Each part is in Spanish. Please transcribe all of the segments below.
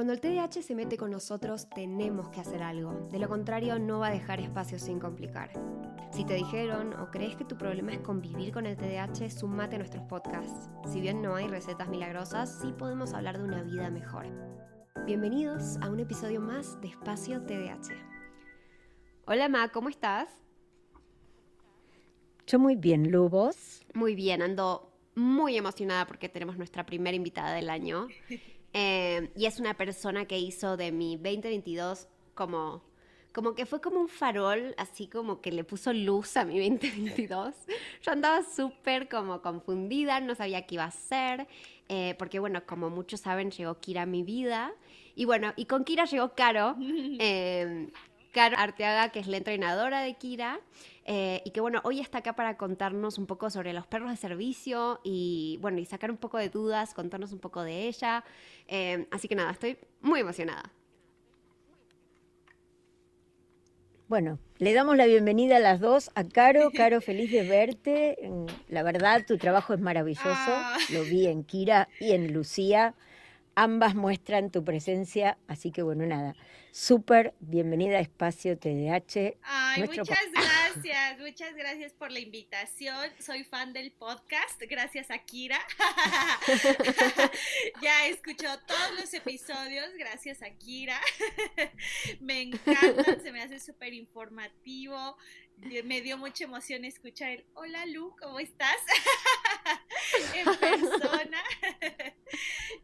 Cuando el TDAH se mete con nosotros, tenemos que hacer algo. De lo contrario, no va a dejar espacio sin complicar. Si te dijeron o crees que tu problema es convivir con el TDAH, sumate a nuestros podcasts. Si bien no hay recetas milagrosas, sí podemos hablar de una vida mejor. Bienvenidos a un episodio más de Espacio TDAH. Hola Ma, ¿cómo estás? Yo muy bien, Lubos. Muy bien, ando muy emocionada porque tenemos nuestra primera invitada del año. Eh, y es una persona que hizo de mi 2022 como, como que fue como un farol, así como que le puso luz a mi 2022. Yo andaba súper como confundida, no sabía qué iba a hacer, eh, porque bueno, como muchos saben, llegó Kira a mi vida. Y bueno, y con Kira llegó Caro, eh, Caro Arteaga, que es la entrenadora de Kira. Eh, y que bueno, hoy está acá para contarnos un poco sobre los perros de servicio y bueno, y sacar un poco de dudas, contarnos un poco de ella. Eh, así que nada, estoy muy emocionada. Bueno, le damos la bienvenida a las dos, a Caro. Caro, feliz de verte. La verdad, tu trabajo es maravilloso. Ah. Lo vi en Kira y en Lucía. Ambas muestran tu presencia, así que bueno, nada. Súper bienvenida a Espacio TDH. Ay, muchas gracias, muchas gracias por la invitación. Soy fan del podcast, gracias a Kira. ya escuchó todos los episodios, gracias a Kira. me encanta, se me hace súper informativo. Me dio mucha emoción escuchar el Hola Lu, ¿cómo estás? en persona.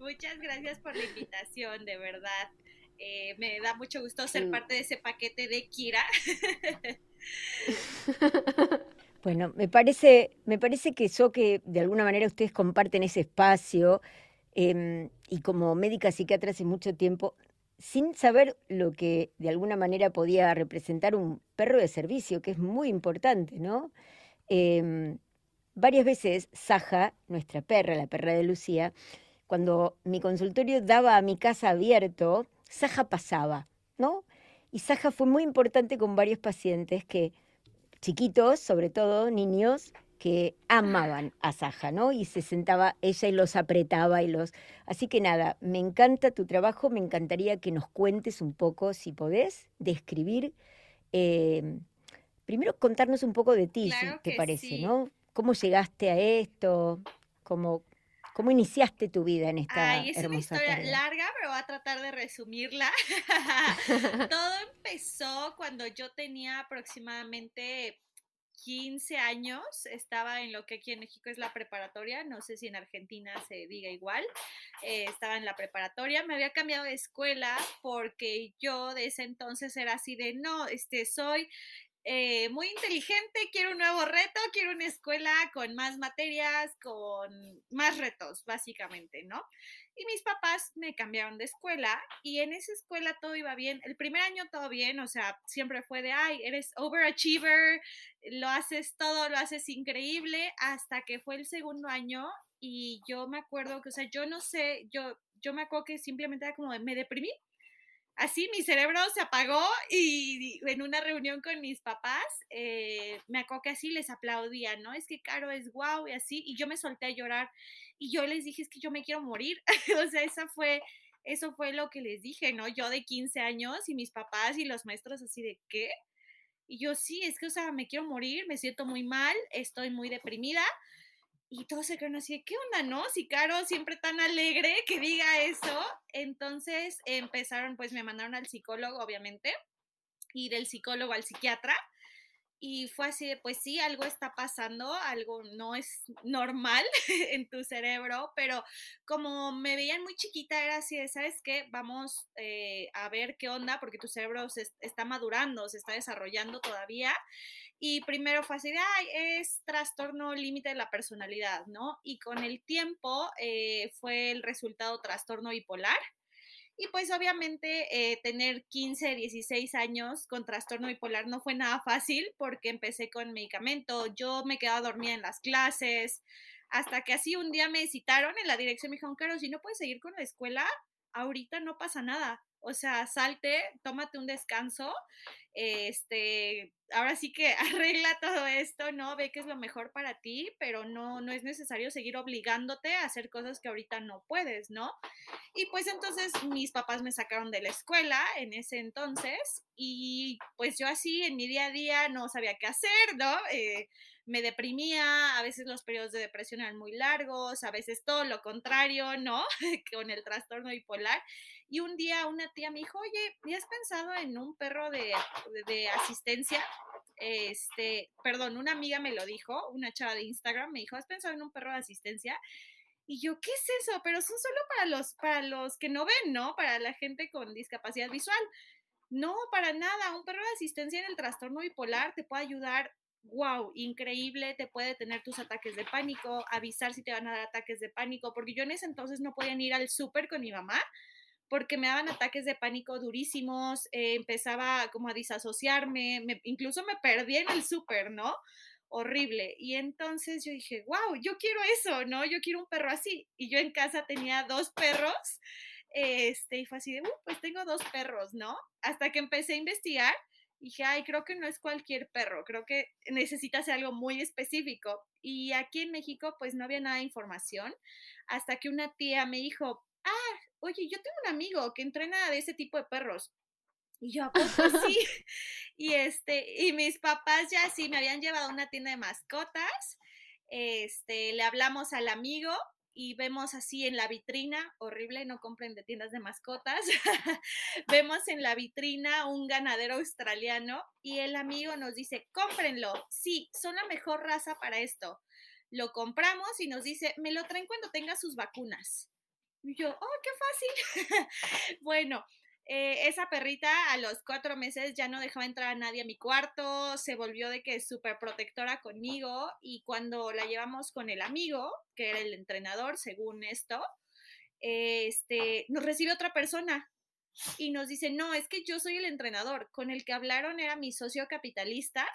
muchas gracias por la invitación, de verdad. Eh, me da mucho gusto ser parte de ese paquete de Kira. Bueno, me parece, me parece que eso que de alguna manera ustedes comparten ese espacio em, y como médica psiquiatra hace mucho tiempo, sin saber lo que de alguna manera podía representar un perro de servicio, que es muy importante, ¿no? Em, varias veces Saja, nuestra perra, la perra de Lucía, cuando mi consultorio daba a mi casa abierto, Saja pasaba, ¿no? Y Saja fue muy importante con varios pacientes que, chiquitos, sobre todo niños, que amaban a Saja, ¿no? Y se sentaba ella y los apretaba y los... Así que nada, me encanta tu trabajo, me encantaría que nos cuentes un poco, si podés, describir, eh, primero contarnos un poco de ti, si te parece, ¿no? ¿Cómo llegaste a esto? ¿Cómo, ¿Cómo iniciaste tu vida en esta Ay, es una historia larga, pero voy a tratar de resumirla. Todo empezó cuando yo tenía aproximadamente 15 años, estaba en lo que aquí en México es la preparatoria, no sé si en Argentina se diga igual, eh, estaba en la preparatoria, me había cambiado de escuela porque yo de ese entonces era así de, no, este, soy eh, muy inteligente, quiero un nuevo reto, quiero una escuela con más materias, con más retos, básicamente, ¿no? Y mis papás me cambiaron de escuela y en esa escuela todo iba bien. El primer año todo bien, o sea, siempre fue de, ay, eres overachiever, lo haces todo, lo haces increíble, hasta que fue el segundo año y yo me acuerdo que, o sea, yo no sé, yo, yo me acuerdo que simplemente era como, me deprimí, así mi cerebro se apagó y en una reunión con mis papás eh, me acuerdo que así les aplaudía, ¿no? Es que Caro es guau y así, y yo me solté a llorar y yo les dije, es que yo me quiero morir, o sea, esa fue, eso fue lo que les dije, ¿no? Yo de 15 años y mis papás y los maestros así de, ¿qué? Y yo sí, es que, o sea, me quiero morir, me siento muy mal, estoy muy deprimida y todos se creen así, ¿qué onda, no? Si Caro siempre tan alegre que diga eso. Entonces empezaron, pues me mandaron al psicólogo, obviamente, y del psicólogo al psiquiatra. Y fue así de, pues sí, algo está pasando, algo no es normal en tu cerebro, pero como me veían muy chiquita, era así de, ¿sabes qué? Vamos eh, a ver qué onda, porque tu cerebro se está madurando, se está desarrollando todavía. Y primero fue así de, ay, es trastorno límite de la personalidad, ¿no? Y con el tiempo eh, fue el resultado trastorno bipolar. Y pues obviamente eh, tener 15, 16 años con trastorno bipolar no fue nada fácil porque empecé con medicamento, yo me quedaba dormida en las clases, hasta que así un día me citaron en la dirección, me dijeron, Caro, si no puedes seguir con la escuela, ahorita no pasa nada. O sea, salte, tómate un descanso este, ahora sí que arregla todo esto, ¿no? Ve que es lo mejor para ti, pero no, no es necesario seguir obligándote a hacer cosas que ahorita no puedes, ¿no? Y pues entonces mis papás me sacaron de la escuela en ese entonces y pues yo así en mi día a día no sabía qué hacer, ¿no? Eh, me deprimía, a veces los periodos de depresión eran muy largos, a veces todo lo contrario, ¿no? Con el trastorno bipolar. Y un día una tía me dijo, oye, ¿ya has pensado en un perro de, de, asistencia? Este, perdón, una amiga me lo dijo, una chava de Instagram me dijo, ¿has pensado en un perro de asistencia? Y yo, ¿qué es eso? Pero son solo para los, para los que no ven, ¿no? Para la gente con discapacidad visual. No, para nada. Un perro de asistencia en el trastorno bipolar te puede ayudar wow, increíble, te puede tener tus ataques de pánico, avisar si te van a dar ataques de pánico, porque yo en ese entonces no podía ir al súper con mi mamá porque me daban ataques de pánico durísimos, eh, empezaba como a disasociarme, incluso me perdí en el súper, ¿no? Horrible. Y entonces yo dije, wow, yo quiero eso, ¿no? Yo quiero un perro así. Y yo en casa tenía dos perros, este, y fue así de, uh, pues tengo dos perros, ¿no? Hasta que empecé a investigar dije, ay, creo que no es cualquier perro, creo que necesita ser algo muy específico. Y aquí en México, pues no había nada de información, hasta que una tía me dijo, ah, oye, yo tengo un amigo que entrena de ese tipo de perros. Y yo, ¿a poco sí? y este, y mis papás ya sí me habían llevado a una tienda de mascotas. Este, le hablamos al amigo y vemos así en la vitrina, horrible, no compren de tiendas de mascotas, vemos en la vitrina un ganadero australiano y el amigo nos dice, cómprenlo, sí, son la mejor raza para esto. Lo compramos y nos dice, me lo traen cuando tenga sus vacunas. Y yo, oh, qué fácil. bueno, eh, esa perrita a los cuatro meses ya no dejaba entrar a nadie a mi cuarto, se volvió de que súper protectora conmigo y cuando la llevamos con el amigo, que era el entrenador, según esto, este, nos recibe otra persona y nos dice, no, es que yo soy el entrenador, con el que hablaron era mi socio capitalista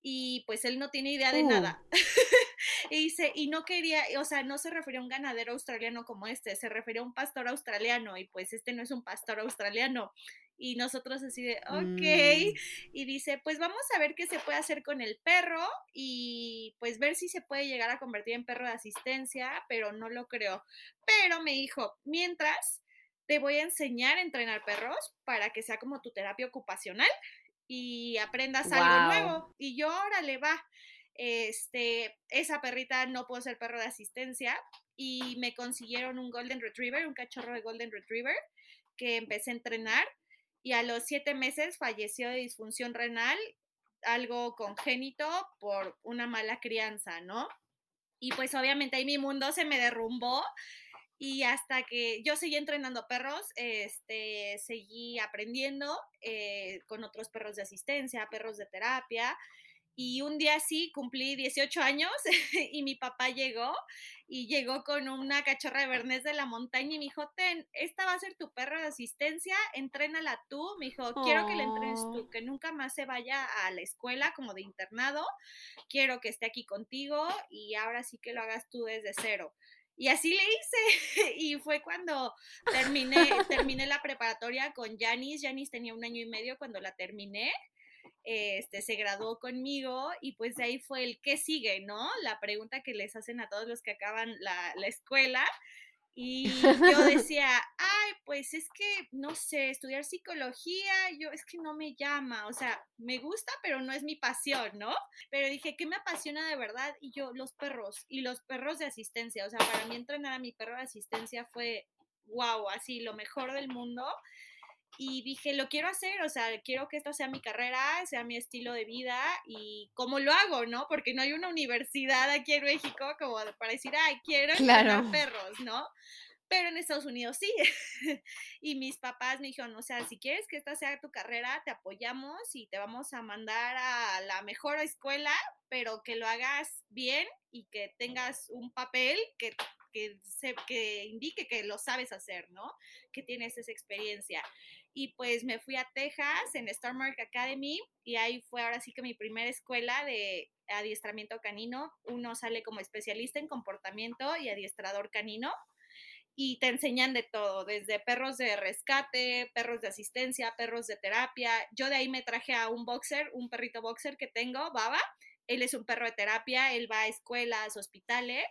y pues él no tiene idea de uh. nada. y dice, y no quería, o sea, no se refería a un ganadero australiano como este, se refería a un pastor australiano y pues este no es un pastor australiano. Y nosotros así de, ok, mm. y dice, pues vamos a ver qué se puede hacer con el perro y pues ver si se puede llegar a convertir en perro de asistencia, pero no lo creo. Pero me dijo, mientras, te voy a enseñar a entrenar perros para que sea como tu terapia ocupacional y aprendas algo nuevo. Y yo, órale, va. Este, esa perrita no pudo ser perro de asistencia y me consiguieron un Golden Retriever, un cachorro de Golden Retriever que empecé a entrenar y a los siete meses falleció de disfunción renal, algo congénito por una mala crianza, ¿no? Y pues obviamente ahí mi mundo se me derrumbó y hasta que yo seguí entrenando perros, este, seguí aprendiendo eh, con otros perros de asistencia, perros de terapia. Y un día sí, cumplí 18 años y mi papá llegó y llegó con una cachorra de Bernés de la montaña y me dijo, ten, esta va a ser tu perro de asistencia, entrénala tú. Me dijo, quiero que la entrenes tú, que nunca más se vaya a la escuela como de internado. Quiero que esté aquí contigo y ahora sí que lo hagas tú desde cero. Y así le hice. Y fue cuando terminé, terminé la preparatoria con Janis. Janis tenía un año y medio cuando la terminé. Este, se graduó conmigo y pues de ahí fue el qué sigue, ¿no? La pregunta que les hacen a todos los que acaban la, la escuela. Y yo decía, ay, pues es que, no sé, estudiar psicología, yo es que no me llama, o sea, me gusta, pero no es mi pasión, ¿no? Pero dije, ¿qué me apasiona de verdad? Y yo, los perros, y los perros de asistencia, o sea, para mí entrenar a mi perro de asistencia fue, wow, así, lo mejor del mundo y dije, lo quiero hacer, o sea, quiero que esto sea mi carrera, sea mi estilo de vida y cómo lo hago, ¿no? Porque no hay una universidad aquí en México como para decir, ay, quiero claro. perros, ¿no? Pero en Estados Unidos sí. y mis papás me dijeron, o sea, si quieres que esta sea tu carrera, te apoyamos y te vamos a mandar a la mejor escuela, pero que lo hagas bien y que tengas un papel que que, se, que indique que lo sabes hacer, ¿no? Que tienes esa experiencia. Y pues me fui a Texas en Starmark Academy y ahí fue ahora sí que mi primera escuela de adiestramiento canino. Uno sale como especialista en comportamiento y adiestrador canino. y te enseñan de todo, desde perros de rescate, perros de asistencia, perros de terapia. Yo de ahí me traje a un boxer, un perrito boxer que tengo, Baba. Él es un perro de terapia, él va a escuelas, hospitales.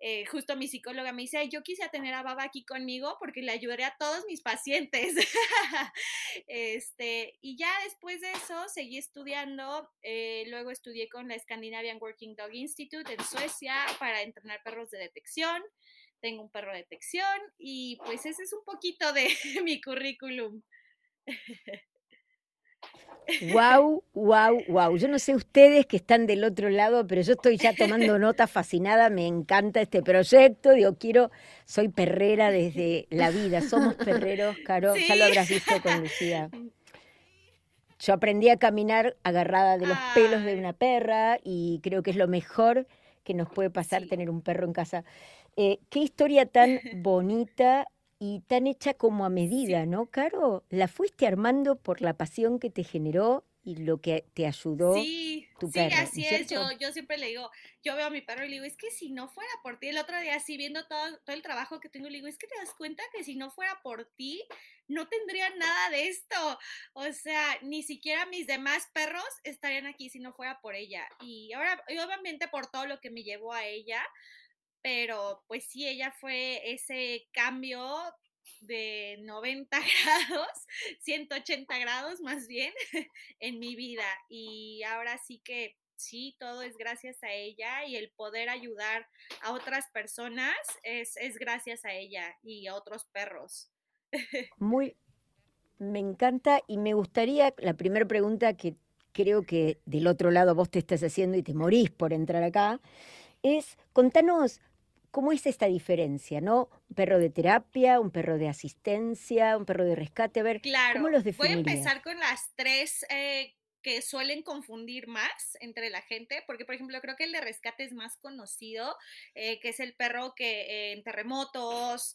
Eh, justo mi psicóloga me dice, yo quisiera tener a Baba aquí conmigo porque le ayudaré a todos mis pacientes. este, y ya después de eso seguí estudiando, eh, luego estudié con la Scandinavian Working Dog Institute en Suecia para entrenar perros de detección tengo un perro de detección y pues ese es un poquito de mi currículum. Wow, wow, wow. Yo no sé ustedes que están del otro lado, pero yo estoy ya tomando nota fascinada, me encanta este proyecto. Digo, quiero, soy perrera desde la vida, somos perreros, Caro, ya lo habrás visto con Lucía. Yo aprendí a caminar agarrada de los pelos de una perra y creo que es lo mejor que nos puede pasar tener un perro en casa. Eh, qué historia tan bonita y tan hecha como a medida, ¿no, Caro? ¿La fuiste armando por la pasión que te generó y lo que te ayudó sí, tu perro? Sí, así es. Yo, yo siempre le digo, yo veo a mi perro y le digo, es que si no fuera por ti, el otro día así viendo todo, todo el trabajo que tengo, le digo, es que te das cuenta que si no fuera por ti, no tendría nada de esto. O sea, ni siquiera mis demás perros estarían aquí si no fuera por ella. Y ahora, obviamente por todo lo que me llevó a ella, pero pues sí, ella fue ese cambio de 90 grados, 180 grados más bien en mi vida. Y ahora sí que sí, todo es gracias a ella y el poder ayudar a otras personas es, es gracias a ella y a otros perros. Muy, me encanta y me gustaría, la primera pregunta que creo que del otro lado vos te estás haciendo y te morís por entrar acá, es contanos ¿Cómo es esta diferencia, no? Un perro de terapia, un perro de asistencia, un perro de rescate. A ver, ¿cómo los definirías? Voy a empezar con las tres eh, que suelen confundir más entre la gente, porque por ejemplo creo que el de rescate es más conocido, eh, que es el perro que eh, en terremotos,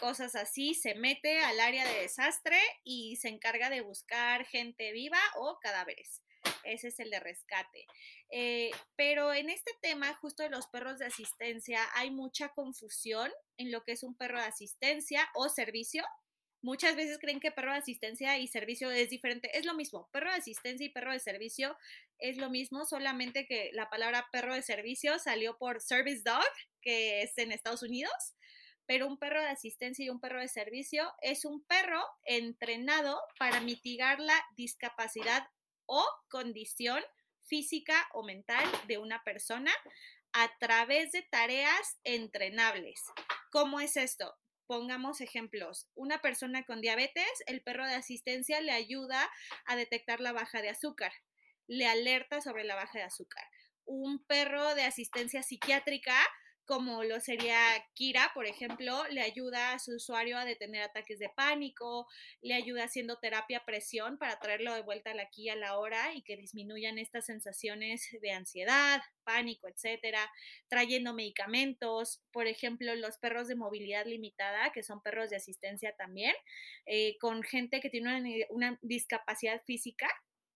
cosas así, se mete al área de desastre y se encarga de buscar gente viva o cadáveres ese es el de rescate. Eh, pero en este tema, justo de los perros de asistencia, hay mucha confusión en lo que es un perro de asistencia o servicio. Muchas veces creen que perro de asistencia y servicio es diferente. Es lo mismo. Perro de asistencia y perro de servicio es lo mismo, solamente que la palabra perro de servicio salió por service dog, que es en Estados Unidos pero un perro de asistencia y un perro de servicio es un perro entrenado para mitigar la discapacidad o condición física o mental de una persona a través de tareas entrenables. ¿Cómo es esto? Pongamos ejemplos. Una persona con diabetes, el perro de asistencia le ayuda a detectar la baja de azúcar, le alerta sobre la baja de azúcar. Un perro de asistencia psiquiátrica como lo sería Kira, por ejemplo, le ayuda a su usuario a detener ataques de pánico, le ayuda haciendo terapia presión para traerlo de vuelta a la aquí a la hora y que disminuyan estas sensaciones de ansiedad, pánico, etcétera, trayendo medicamentos, por ejemplo, los perros de movilidad limitada, que son perros de asistencia también, eh, con gente que tiene una, una discapacidad física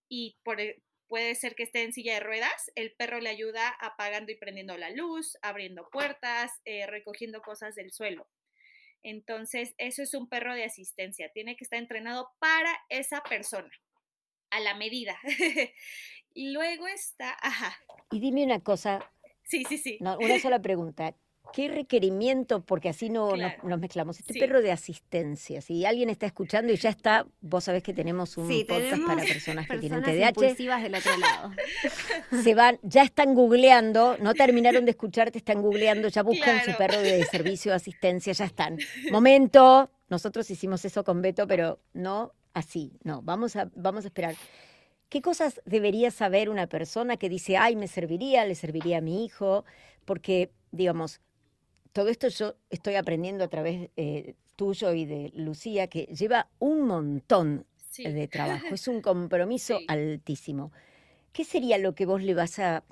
y por, e, puede ser que esté en silla de ruedas, el perro le ayuda apagando y prendiendo la luz, abriendo puertas, eh, recogiendo cosas del suelo. Entonces, eso es un perro de asistencia, tiene que estar entrenado para esa persona, a la medida. y luego está, ajá. Y dime una cosa. Sí, sí, sí. una sola pregunta. ¿Qué requerimiento? Porque así no nos, mezclamos. Este perro de asistencia, si alguien está escuchando y ya está, vos sabés que tenemos un podcast para personas que tienen TDAH. del otro lado. Se van, ya están googleando, no terminaron de escucharte, están googleando, ya buscan su perro de servicio de asistencia, ya están. Momento, nosotros hicimos eso con Beto, pero no así, no, vamos a, vamos a esperar. ¿Qué cosas debería saber una persona que dice, ay, me serviría, le serviría a mi hijo? Porque, digamos, todo esto yo estoy aprendiendo a través eh, tuyo y de Lucía, que lleva un montón de trabajo, es un compromiso altísimo. ¿Qué sería lo que vos le vas a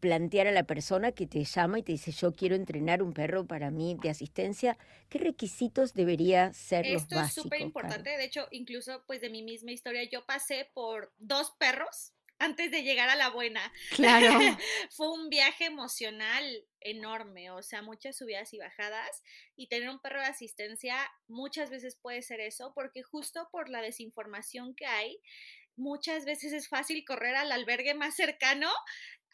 plantear a la persona que te llama y te dice yo quiero entrenar un perro para mí de asistencia, ¿qué requisitos debería ser los básicos? Esto es súper importante, de hecho, incluso pues de mi misma historia, yo pasé por dos perros antes de llegar a la buena. Claro. Fue un viaje emocional enorme, o sea, muchas subidas y bajadas. Y tener un perro de asistencia muchas veces puede ser eso, porque justo por la desinformación que hay, muchas veces es fácil correr al albergue más cercano,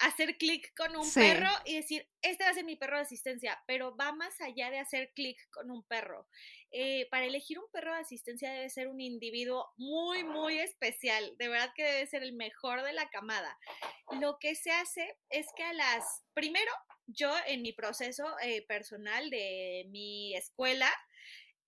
hacer clic con un perro y decir, este va a ser mi perro de asistencia, pero va más allá de hacer clic con un perro. Eh, para elegir un perro de asistencia debe ser un individuo muy, muy especial, de verdad que debe ser el mejor de la camada. Lo que se hace es que a las, primero, yo en mi proceso eh, personal de mi escuela,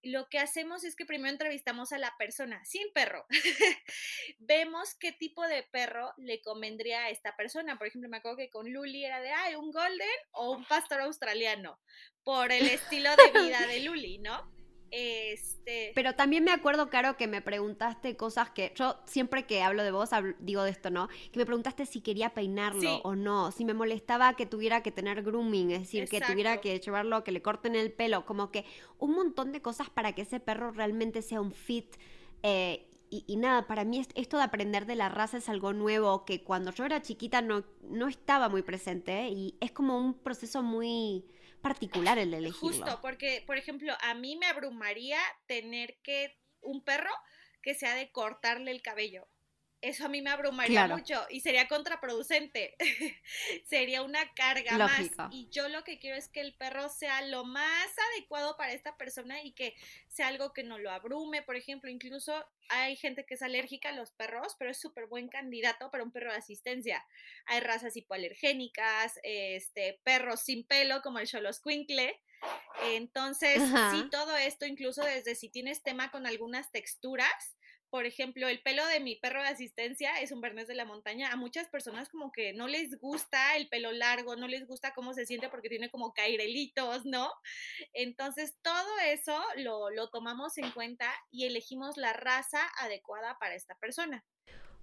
lo que hacemos es que primero entrevistamos a la persona sin perro. Vemos qué tipo de perro le convendría a esta persona. Por ejemplo, me acuerdo que con Luli era de, ay, un golden o un pastor australiano, por el estilo de vida de Luli, ¿no? Este... Pero también me acuerdo, Caro, que me preguntaste cosas que yo siempre que hablo de vos digo de esto, ¿no? Que me preguntaste si quería peinarlo o no, si me molestaba que tuviera que tener grooming, es decir, que tuviera que llevarlo, que le corten el pelo, como que un montón de cosas para que ese perro realmente sea un fit. Eh, y, nada, para mí esto de aprender de la raza es algo nuevo que cuando yo era chiquita no, no estaba muy presente y es como un proceso muy particular el elegirlo. Justo, porque, por ejemplo, a mí me abrumaría tener que un perro que sea de cortarle el cabello eso a mí me abrumaría mucho y sería contraproducente. sería una carga más. Y yo lo que quiero es que el perro sea lo más adecuado para esta persona y que sea algo que no lo abrume. Por ejemplo, incluso hay gente que es alérgica a los perros, pero es súper buen candidato para un perro de asistencia. Hay razas hipoalergénicas, este, perros sin pelo como el Xoloscuincle. Entonces, sí, todo esto, incluso desde si tienes tema con algunas texturas, por ejemplo, el pelo de mi perro de asistencia es un bernés de la montaña. A muchas personas como que no les gusta el pelo largo, no les gusta cómo se siente porque tiene como cairelitos, ¿no? Entonces, todo eso lo, lo tomamos en cuenta y elegimos la raza adecuada para esta persona.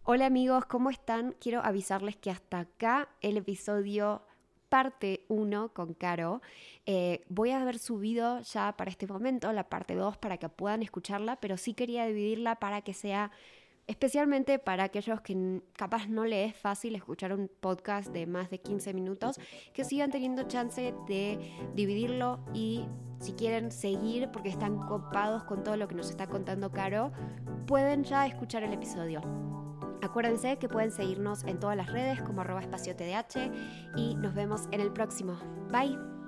Hola amigos, ¿cómo están? Quiero avisarles que hasta acá el episodio parte 1 con Caro. Eh, voy a haber subido ya para este momento la parte 2 para que puedan escucharla, pero sí quería dividirla para que sea especialmente para aquellos que capaz no les es fácil escuchar un podcast de más de 15 minutos, que sigan teniendo chance de dividirlo y si quieren seguir porque están copados con todo lo que nos está contando Caro, pueden ya escuchar el episodio. Acuérdense que pueden seguirnos en todas las redes como arroba espacio TDH y nos vemos en el próximo. Bye.